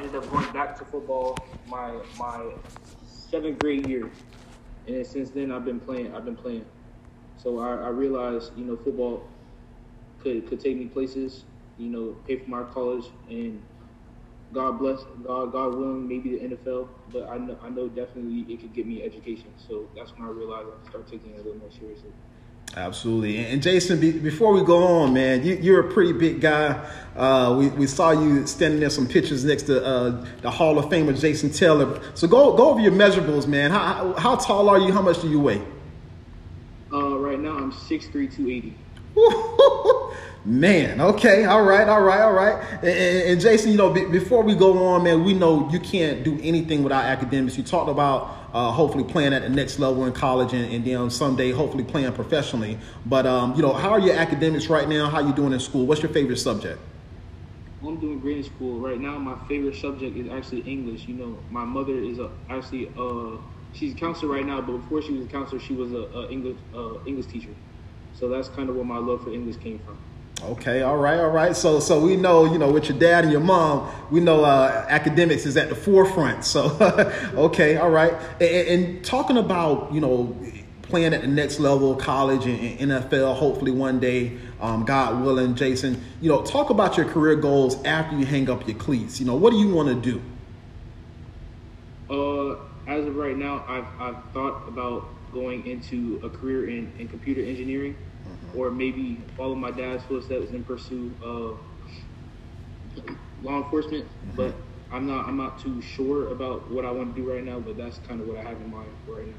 ended up going back to football my my seventh grade year, and since then I've been playing. I've been playing. So I, I realized, you know, football could could take me places. You know, pay for my college, and God bless, God God willing, maybe the NFL. But I know I know definitely it could get me education. So that's when I realized I start taking it a little more seriously. Absolutely. And Jason, be, before we go on, man, you, are a pretty big guy. Uh, we, we saw you standing there, some pictures next to uh, the Hall of Famer Jason Taylor. So go go over your measurables, man. How, how tall are you? How much do you weigh? Uh, right now, I'm 6'3", 280. Man, okay, all right, all right, all right. And, and Jason, you know, b- before we go on, man, we know you can't do anything without academics. You talked about uh, hopefully playing at the next level in college and, and then someday hopefully playing professionally. But, um, you know, how are your academics right now? How you doing in school? What's your favorite subject? I'm doing great in school. Right now, my favorite subject is actually English. You know, my mother is a, actually a, she's a counselor right now, but before she was a counselor, she was an English uh, English teacher. So that's kind of where my love for English came from. Okay, all right, all right. So, so we know, you know, with your dad and your mom, we know uh, academics is at the forefront. So, okay, all right. And, and, talking about, you know, playing at the next level, college and, NFL, hopefully one day, um, God willing, Jason, you know, talk about your career goals after you hang up your cleats. You know, what do you want to do? Uh, as of right now, I've, I've thought about going into a career in, in computer engineering or maybe follow my dad's footsteps and pursue uh, law enforcement. Mm-hmm. But I'm not I'm not too sure about what I want to do right now. But that's kind of what I have in mind right now.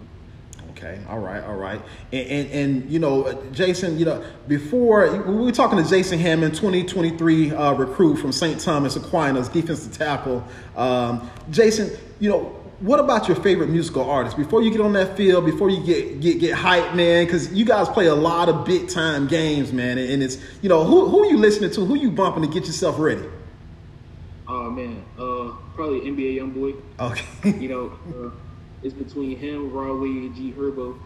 Okay, all right, all right, and, and, and you know, Jason, you know, before we were talking to Jason Hammond, 2023 uh, recruit from St. Thomas Aquinas, defensive tackle. Um, Jason, you know, what about your favorite musical artist? Before you get on that field before you get get get hyped man because you guys play a lot of big time games man and it's you know who who are you listening to? Who you bumping to get yourself ready? Oh man uh probably nba YoungBoy. Okay. You know uh, it's between him Rod Wave, g herbo.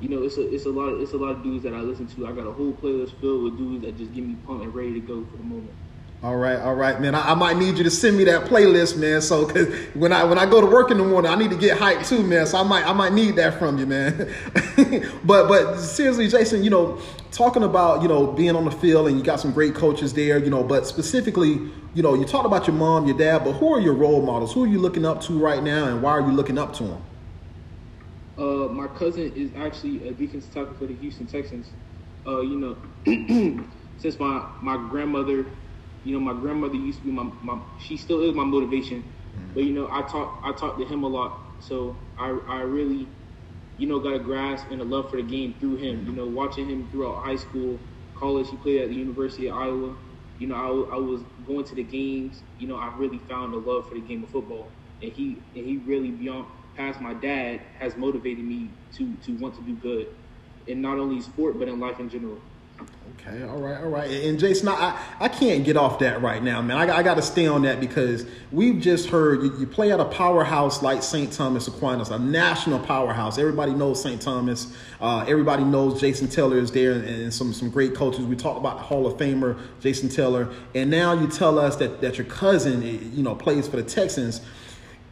You know it's a it's a lot of, it's a lot of dudes that i listen to. I got a whole playlist filled with dudes that just get me pumped and ready to go for the moment all right, all right, man. I, I, might need you to send me that playlist, man. So, cause when I when I go to work in the morning, I need to get hyped too, man. So I might I might need that from you, man. but but seriously, Jason, you know, talking about you know being on the field and you got some great coaches there, you know. But specifically, you know, you talked about your mom, your dad, but who are your role models? Who are you looking up to right now, and why are you looking up to them? Uh, my cousin is actually a defensive tackle for the Houston Texans. Uh, you know, since my my grandmother you know, my grandmother used to be my, my she still is my motivation. Mm-hmm. But you know, I talk I talk to him a lot. So I I really, you know, got a grasp and a love for the game through him. You know, watching him throughout high school, college, he played at the University of Iowa. You know, I, I was going to the games. You know, I really found a love for the game of football, and he and he really beyond past my dad has motivated me to to want to do good, in not only sport but in life in general. Okay, all right, all right. And Jason, I, I can't get off that right now, man. I, I got to stay on that because we've just heard you, you, play at a powerhouse like St. Thomas Aquinas, a national powerhouse. Everybody knows St. Thomas. Uh, everybody knows Jason Taylor is there and, and, some, some great coaches. We talked about the Hall of Famer, Jason Taylor. And now you tell us that, that your cousin, you know, plays for the Texans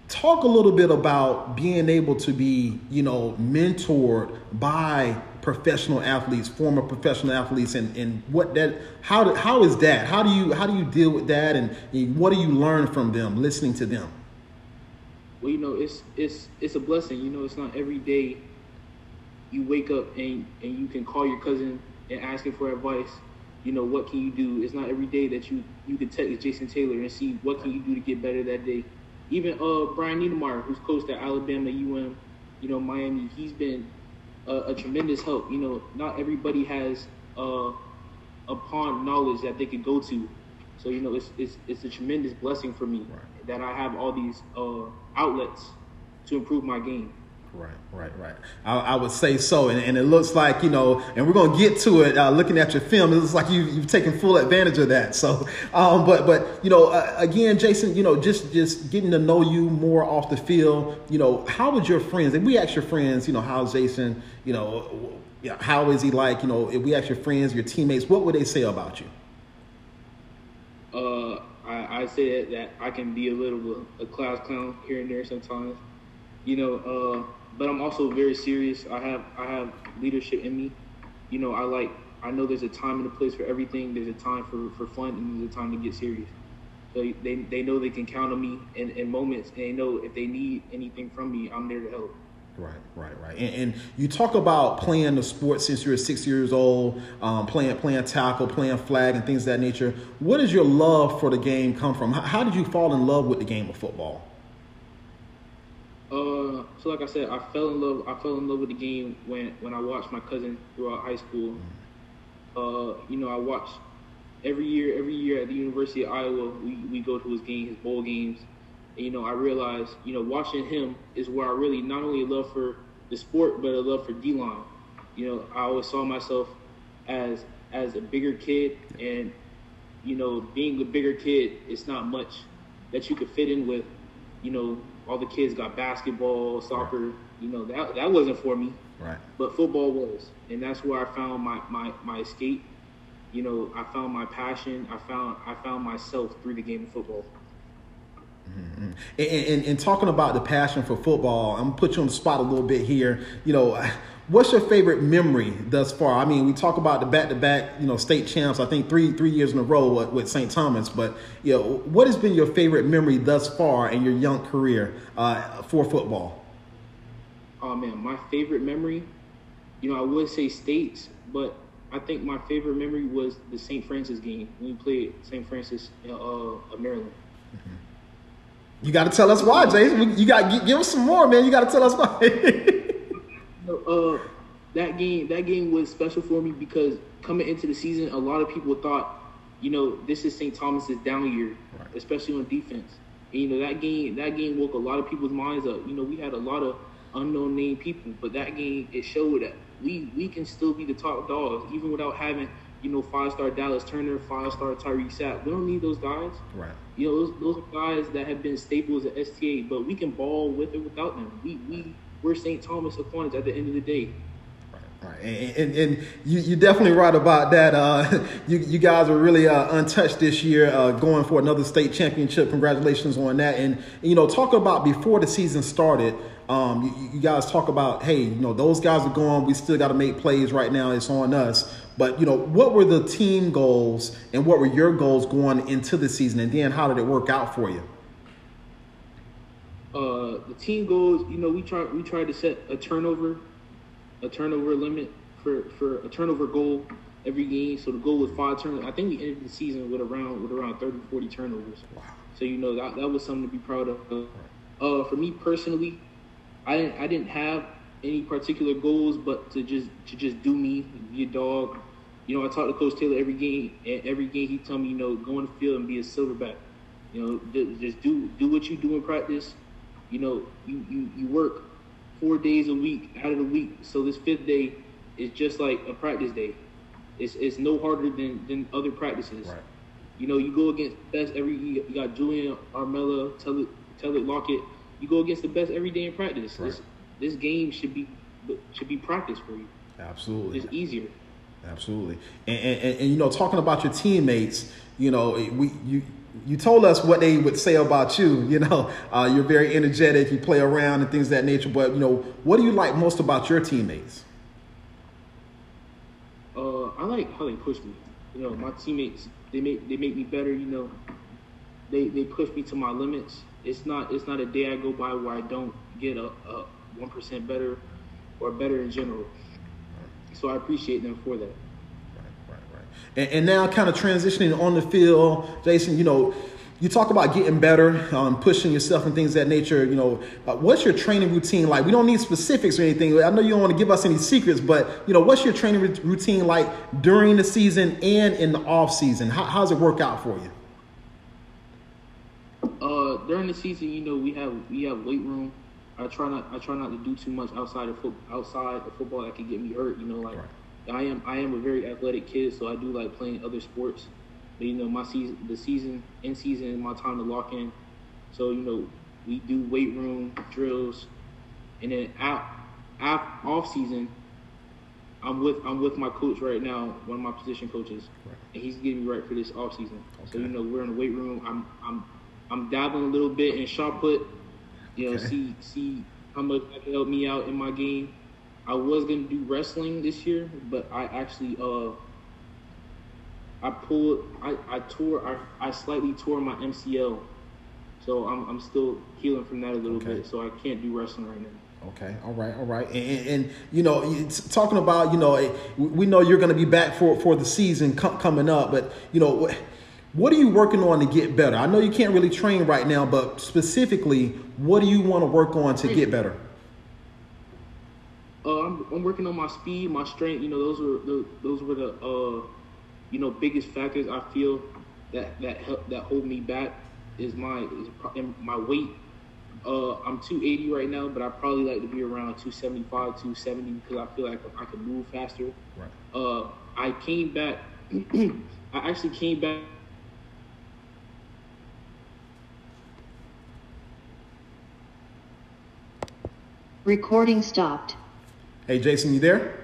talk a little bit about being able to be you know mentored by professional athletes former professional athletes and, and what that how how is that? How do you how do you deal with that? And, and what do you learn from them listening to them? Well you know it's it's it's a blessing. You know it's not every day you wake up and and you can call your cousin and ask him for advice. You know what can you do? It's not every day that you you can text jason taylor and see what can you do to get better that day. Even uh, Brian Niedermeyer, who's coached at Alabama, UM, you know, Miami, he's been a, a tremendous help. You know, not everybody has uh, upon knowledge that they could go to. So you know, it's it's, it's a tremendous blessing for me right. that I have all these uh, outlets to improve my game. Right, right, right. I, I, would say so, and, and, it looks like you know, and we're gonna get to it. Uh, looking at your film, it looks like you you've taken full advantage of that. So, um, but but you know, uh, again, Jason, you know, just just getting to know you more off the field. You know, how would your friends? If we ask your friends, you know, how's Jason? You know, how is he like? You know, if we ask your friends, your teammates, what would they say about you? Uh, I, I say that, that I can be a little a class clown here and there sometimes, you know. Uh, but I'm also very serious. I have I have leadership in me. You know, I like I know there's a time and a place for everything. There's a time for, for fun and there's a time to get serious. So they, they know they can count on me in, in moments and they know if they need anything from me, I'm there to help. Right, right, right. And, and, you talk about playing the sport since you were six years old, um, playing playing tackle, playing flag, and things of that nature. What does your love for the game come from? How, how did you fall in love with the game of football? Uh, so like I said, I fell in love. I fell in love with the game when when I watched my cousin throughout high school. Uh, you know, I watched every year. Every year at the University of Iowa, we, we go to his game, his bowl games. And, you know, I realized, you know, watching him is where I really not only love for the sport, but a love for D line. You know, I always saw myself as as a bigger kid, and you know, being a bigger kid, it's not much that you could fit in with. You know, all the kids got basketball, soccer. Right. You know that that wasn't for me. Right. But football was, and that's where I found my my my escape. You know, I found my passion. I found I found myself through the game of football. Mm-hmm. And, and, and, talking about the passion for football, I'm gonna put you on the spot a little bit here. You know, what's your favorite memory thus far? I mean, we talk about the back-to-back, you know, state champs. I think three three years in a row with, with St. Thomas. But you know, what has been your favorite memory thus far in your young career uh, for football? Oh man, my favorite memory. You know, I would say states, but I think my favorite memory was the St. Francis game when we played St. Francis, uh, Maryland. Mm-hmm. You got to tell us why, Jason. You got give us some more, man. You got to tell us why. uh, that game, that game was special for me because coming into the season, a lot of people thought, you know, this is St. Thomas's down year, right. especially on defense. And, you know, that game, that game woke a lot of people's minds up. You know, we had a lot of unknown name people, but that game it showed that we we can still be the top dogs even without having you know five star Dallas Turner, five star Tyreak Sapp. We don't need those guys. Right. You know those those guys that have been staples at STA, but we can ball with or without them. We we we're St. Thomas Aquinas at the end of the day. Right. And, and, and you, you're definitely right about that. Uh, you, you guys are really uh, untouched this year, uh, going for another state championship. Congratulations on that. And, you know, talk about before the season started, um, you, you, guys talk about, hey, you know, those guys are going. We still got to make plays right now. It's on us. But, you know, what were the team goals and what were your goals going into the season? And then how did it work out for you? Uh, the team goals, you know, we try we tried to set a turnover, a turnover limit for for a turnover goal every game. So the goal was five turnovers. I think we ended the season with around with around 30, 40 turnovers. Wow. So you know that that was something to be proud of. Uh, for me personally, I didn't I didn't have any particular goals, but to just to just do me, be a dog. You know, I talk to Coach Taylor every game, and every game he tell me, you know, go on the field and be a silverback. You know, just do do what you do in practice you know, you, you, you work four days a week out of the week. So this fifth day is just like a practice day. It's, it's no harder than, than other practices. Right. You know, you go against best every you got Julian Armella, tell it tell it Lockett. You go against the best every day in practice. Right. This this game should be should be practice for you. Absolutely. It's easier. Absolutely. And, and, and, and you know, talking about your teammates, you know, we you you told us what they would say about you. You know, uh, you're very energetic. You play around and things of that nature. But you know, what do you like most about your teammates? Uh, I like how they push me. You know, my teammates they make they make me better. You know, they they push me to my limits. It's not it's not a day I go by where I don't get a one percent better or better in general. So I appreciate them for that. And, and now, kind of transitioning on the field, Jason, you know, you talk about getting better, um, pushing yourself and things that nature. You know, uh, what's your training routine like? We don't need specifics or anything. I know you don't want to give us any secrets, but you know, what's your training routine like during the season and in the off season? How, does it work out for you? Uh, during the season, you know, we have we have weight room. I try not I try not to do too much outside of foot, outside of football that could get me hurt. You know, like. Right I am I am a very athletic kid, so I do like playing other sports. But you know, my season, the season, in season, is my time to lock in. So you know, we do weight room drills, and then out, out off season, I'm with I'm with my coach right now, one of my position coaches, Right. and he's getting me right for this off season. So you know we're in the weight room. I'm I'm I'm dabbling a little bit in shot put. You know, Okay. see see how much that can help me out in my game. I was gonna do wrestling this year, but I actually uh I pulled I, I tore I, I slightly tore my MCL. So I'm I'm still healing from that a little Okay. bit. So I can't do wrestling right now. Okay, all right, all right, and, and, you know, it's talking about you know, we- know you're going to be back for for the season co- coming up, but you know, wh- what are you working on to get better? I know you can't really train right now, but specifically, what do you want to work on to get better? Uh, I'm, I'm working on my speed, my strength. You know, those were those, those were the uh, you know biggest factors I feel that that help that hold me back is my is my weight. Uh, I'm 280 right now, but I probably like to be around 275, 270 because I feel like I can move faster. Right. Uh, I came back. I actually came back. Recording stopped. Hey, Jason, you there?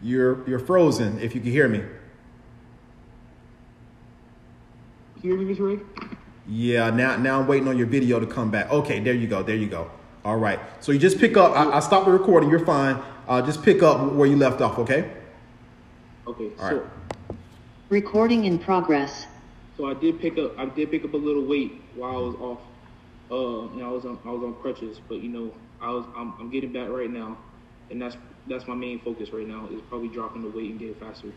You're you're frozen. If you can hear me. Hear me, Miss Ray? Yeah, now now I'm waiting on your video to come back. Okay, there you go. There you go. All right. So you just pick up. I, I stopped the recording. You're fine. Uh, just pick up where you left off. Okay. Okay. All so right. Recording in progress. So I did pick up I did pick up a little weight while I was off. Uh, you know, I was on I was on crutches, but you know, I was I'm, I'm getting back right now, and that's that's my main focus right now is probably dropping the weight and getting faster.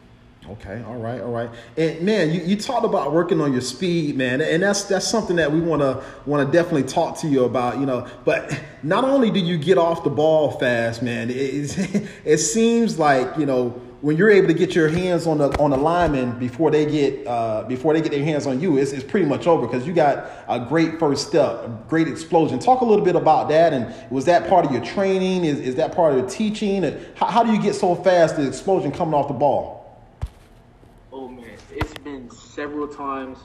Okay, all right, all right. And man, you, you talked about working on your speed, man, and that's that's something that we want to definitely talk to you about, you know. But not only do you get off the ball fast, man, it, it seems like you know when you're able to get your hands on the on the lineman before they get uh, before they get their hands on you, it's, it's pretty much over because you got a great first step, a great explosion. Talk a little bit about that, and was that part of your training? Is is that part of your teaching? How, how do you get so fast the explosion coming off the ball? Oh man, it's been several times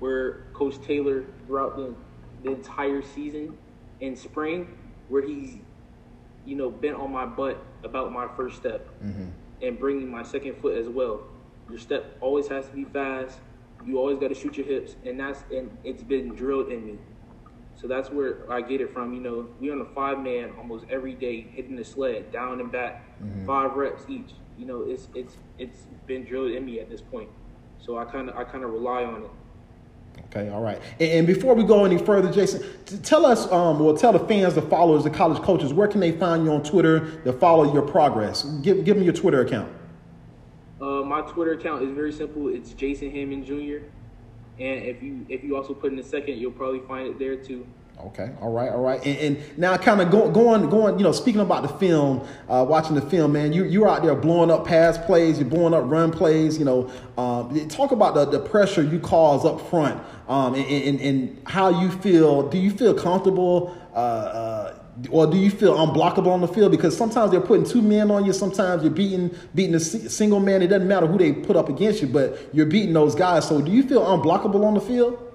where Coach Taylor throughout the the entire season in spring where he's you know bent on my butt about my first step and bringing my second foot as well. Your step always has to be fast. You always got to shoot your hips, and that's and it's been drilled in me. So that's where I get it from. You know, we on a five man almost every day, hitting the sled down and back, mm-hmm. five reps each. You know, it's it's it's been drilled in me at this point. So I kind of I kind of rely on it. Okay, all right. And, before we go any further, Jason, tell us, um, well, tell the fans, the followers, the college coaches, where can they find you on Twitter to follow your progress? Give, give them your Twitter account. Uh, my Twitter account is very simple. It's Jason Hammond Jr. And if you if you also put in a second, you'll probably find it there too. Okay, all right, all right. And, and now, kind of go, going, going. You know, speaking about the film, uh, watching the film, man, you you're out there blowing up pass plays, you're blowing up run plays. You know, um, talk about the, the pressure you cause up front, um, and, and, and how you feel. Do you feel comfortable, uh, uh, or do you feel unblockable on the field? Because sometimes they're putting two men on you. Sometimes you're beating beating a single man. It doesn't matter who they put up against you, but you're beating those guys. So, do you feel unblockable on the field?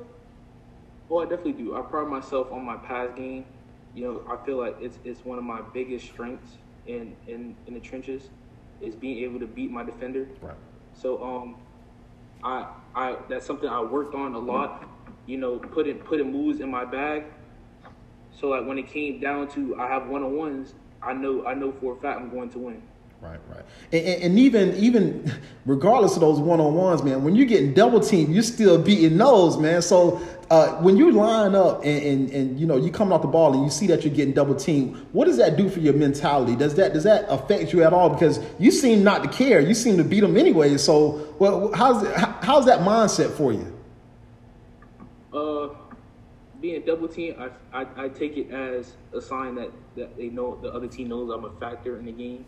Oh, I definitely do. I pride myself on my pass game. You know, I feel like it's it's one of my biggest strengths in in, in the trenches is being able to beat my defender. Right. So um, I I that's something I worked on a lot. You know, putting putting moves in my bag. So like when it came down to I have one on ones, I know I know for a fact I'm going to win. Right, right, and, and, even even regardless of those one on ones, man, when you're getting double teamed, you're still beating those, man. So uh, when you line up and, and and you know you coming off the ball and you see that you're getting double teamed, what does that do for your mentality? Does that does that affect you at all? Because you seem not to care, you seem to beat them anyway. So well, how's how's that mindset for you? Uh, being double team, I, I, I take it as a sign that, that they know the other team knows I'm a factor in the game,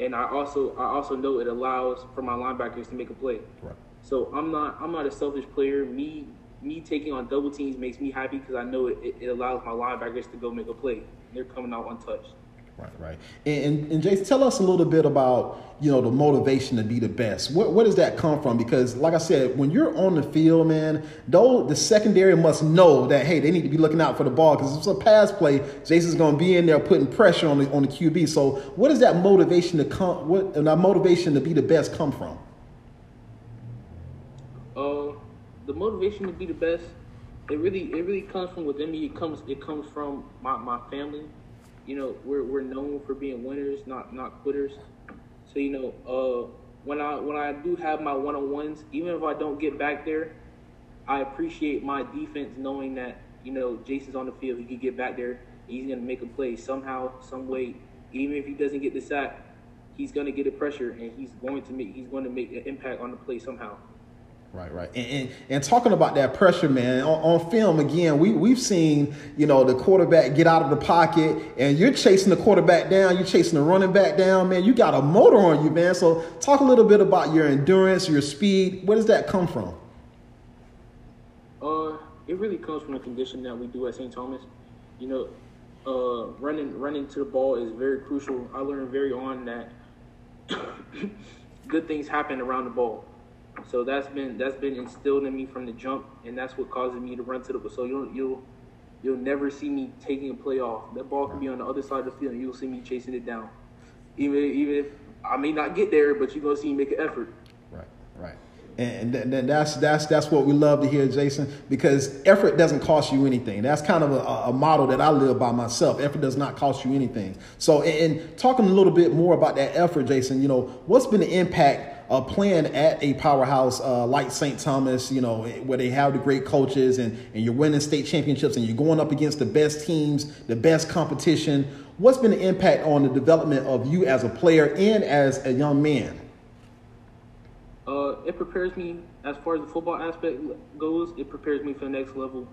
and I also I also know it allows for my linebackers to make a play. Right. So I'm not I'm not a selfish player. Me me taking on double teams makes me happy because I know it, it, it allows my linebackers to go make a play. They're coming out untouched. Right, right. And, and, Jason, tell us a little bit about you know the motivation to be the best. What where does that come from? Because like I said, when you're on the field, man, though the secondary must know that hey, they need to be looking out for the ball because it's a pass play. Jason's going to be in there putting pressure on the on the QB. So what does that motivation to come? What and that motivation to be the best come from? Uh, the motivation to be the best, it really it really comes from within me. It comes it comes from my, my family. You know, we're we're known for being winners, not not quitters. So you know, uh, when I when I do have my one on ones, even if I don't get back there, I appreciate my defense knowing that you know Jason's on the field. He can get back there. He's gonna make a play somehow, some way. Even if he doesn't get the sack, he's gonna get a pressure and he's going to make he's going to make an impact on the play somehow. Right, right. And, and, and, talking about that pressure, man, on, on, film, again, we, we've seen, you know, the quarterback get out of the pocket and you're chasing the quarterback down, you're chasing the running back down, man. You got a motor on you, man. So talk a little bit about your endurance, your speed. Where does that come from? Uh, it really comes from the condition that we do at St. Thomas. You know, uh, running running to the ball is very crucial. I learned very on that good things happen around the ball so that's been that's been instilled in me from the jump, and that's what causes me to run to the. Ball. So you'll you'll you'll never see me taking a play off. That ball can be on the other side of the field, and you'll see me chasing it down. Even even if I may not get there, but you're gonna see me make an effort. Right, right. And, and that's that's that's what we love to hear, Jason, because effort doesn't cost you anything. That's kind of a, a model that I live by myself. Effort does not cost you anything. So, and talking a little bit more about that effort, Jason, you know, what's been the impact uh, playing at a powerhouse uh, like St. Thomas, you know, where they have the great coaches and, and you're winning state championships and you're going up against the best teams, the best competition. What's been the impact on the development of you as a player and as a young man? Uh, it prepares me as far as the football aspect goes. It prepares me for the next level.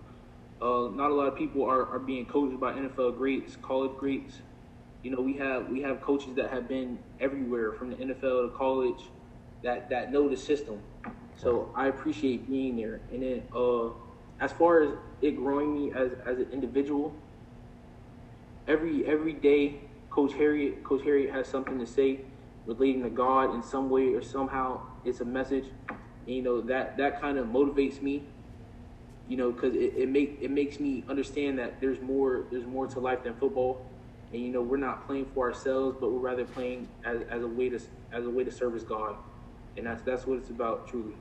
Uh, not a lot of people are, are being coached by NFL greats, college greats. You know, we have we have coaches that have been everywhere from the NFL to college that that know the system. So I appreciate being there. And then uh, as far as it growing me as as an individual, every every day, Coach Harriott Coach Harriott has something to say relating to God in some way or somehow. It's a message. And, you know that that kind of motivates me. You know, because it, it make it makes me understand that there's more there's more to life than football. And you know, we're not playing for ourselves, but we're rather playing as, as a way to as a way to service God and that's that's what it's about truly.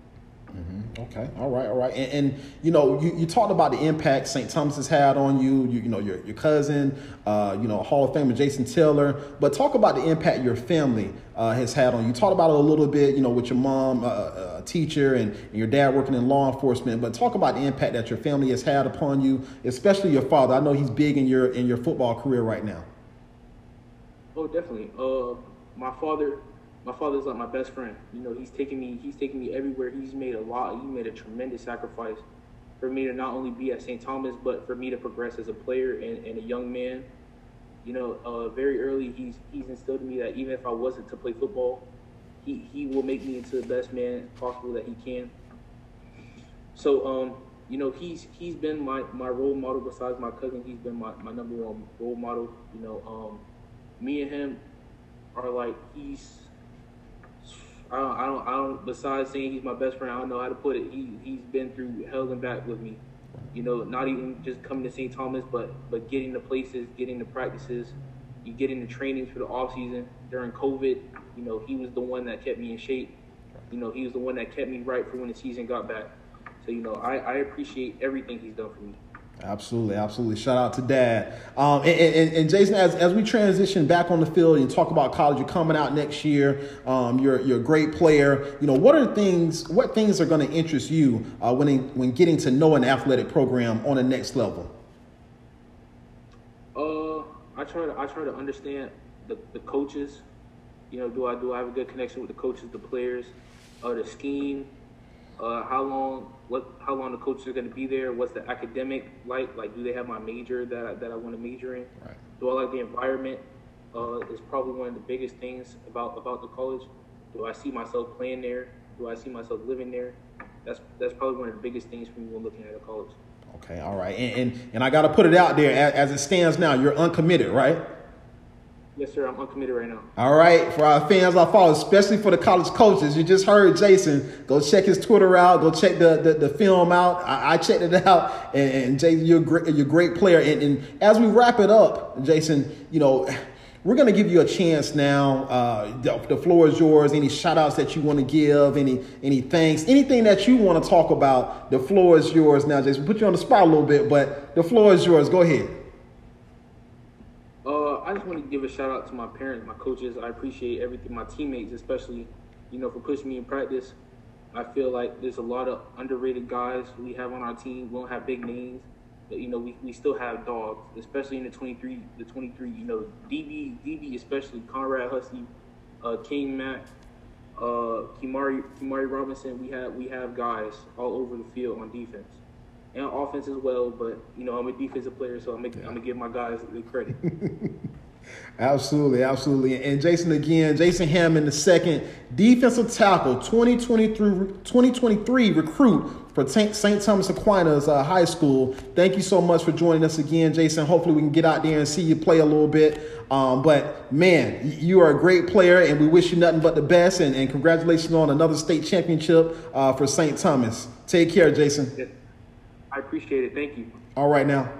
Mm-hmm. Okay, all right, all right, and, and, you know, you, you talked about the impact St. Thomas has had on you. You, you know, your your cousin, uh, you know, Hall of Famer Jason Taylor. But talk about the impact your family uh, has had on you. Talk about it a little bit, you know, with your mom, uh, uh, a teacher, and, and, your dad working in law enforcement. But talk about the impact that your family has had upon you, especially your father. I know he's big in your in your football career right now. Oh, definitely. Uh, my father my father's like my best friend. You know, he's taking me he's taking me everywhere. He's made a lot. He made a tremendous sacrifice for me to not only be at St. Thomas, but for me to progress as a player and, and a young man. You know, uh, very early he's he's instilled in me that even if I wasn't to play football, he, he will make me into the best man possible that he can. So um, you know, he's he's been my, my role model besides my cousin, he's been my, my number one role model. You know, um, me and him are like he's I don't, I don't, I don't. Besides saying he's my best friend, I don't know how to put it. He he's been through hell and back with me. You know, not even just coming to St. Thomas, but but getting the places, getting the practices, you getting the trainings for the off season during COVID. You know, he was the one that kept me in shape. You know, he was the one that kept me right for when the season got back. So you know, I, I appreciate everything he's done for me. Absolutely, absolutely. Shout out to Dad. Um, and, and, and, Jason, as, as we transition back on the field and talk about college, you're coming out next year. Um, you're you're a great player. You know, what are things? What things are going to interest you uh, when when getting to know an athletic program on the next level? Uh, I try to I try to understand the, the coaches. You know, do I do I have a good connection with the coaches, the players, uh, the scheme, uh, how long what how long the coaches are going to be there? What's the academic like like do they have my major that I, that I want to major in? Right. do I like the environment? Uh, is probably one of the biggest things about about the college. Do I see myself playing there? Do I see myself living there? That's that's probably one of the biggest things for me when looking at a college. Okay all right. And and, and I got to put it out there as, as it stands now you're uncommitted right Yes, sir. I'm uncommitted right now. All right, for our fans, our followers, especially for the college coaches, you just heard Jason. Go check his Twitter out. Go check the the, the film out. I, I, checked it out, and, and Jason, you're a great, you're a great player. And, and, as we wrap it up, Jason, you know. We're going to give you a chance now. Uh, the, the, floor is yours. Any shout outs that you want to give, any any thanks, anything that you want to talk about, the floor is yours now, Jason. We put you on the spot a little bit, but the floor is yours. Go ahead. I just want to give a shout out to my parents, my coaches. I appreciate everything. My teammates, especially, you know, for pushing me in practice. I feel like there's a lot of underrated guys we have on our team. We don't have big names, but you know, we, we still have dogs, especially in the 23, the 23. You know, DB, DB, especially Conrad Hussey, uh, King Mack, uh, Kimari, Kimari Robinson. We have we have guys all over the field on defense and offense as well. But you know, I'm a defensive player, so I'm, make, yeah. I'm gonna give my guys the credit. absolutely, absolutely. And Jason again, Jason Hammond, the second defensive tackle, 2023, 2023 recruit for St. Thomas Aquinas uh, High School. Thank you so much for joining us again, Jason. Hopefully, we can get out there and see you play a little bit. Um, but man, you are a great player, and we wish you nothing but the best. And, and congratulations on another state championship uh, for St. Thomas. Take care, Jason. I appreciate it. Thank you. All right now.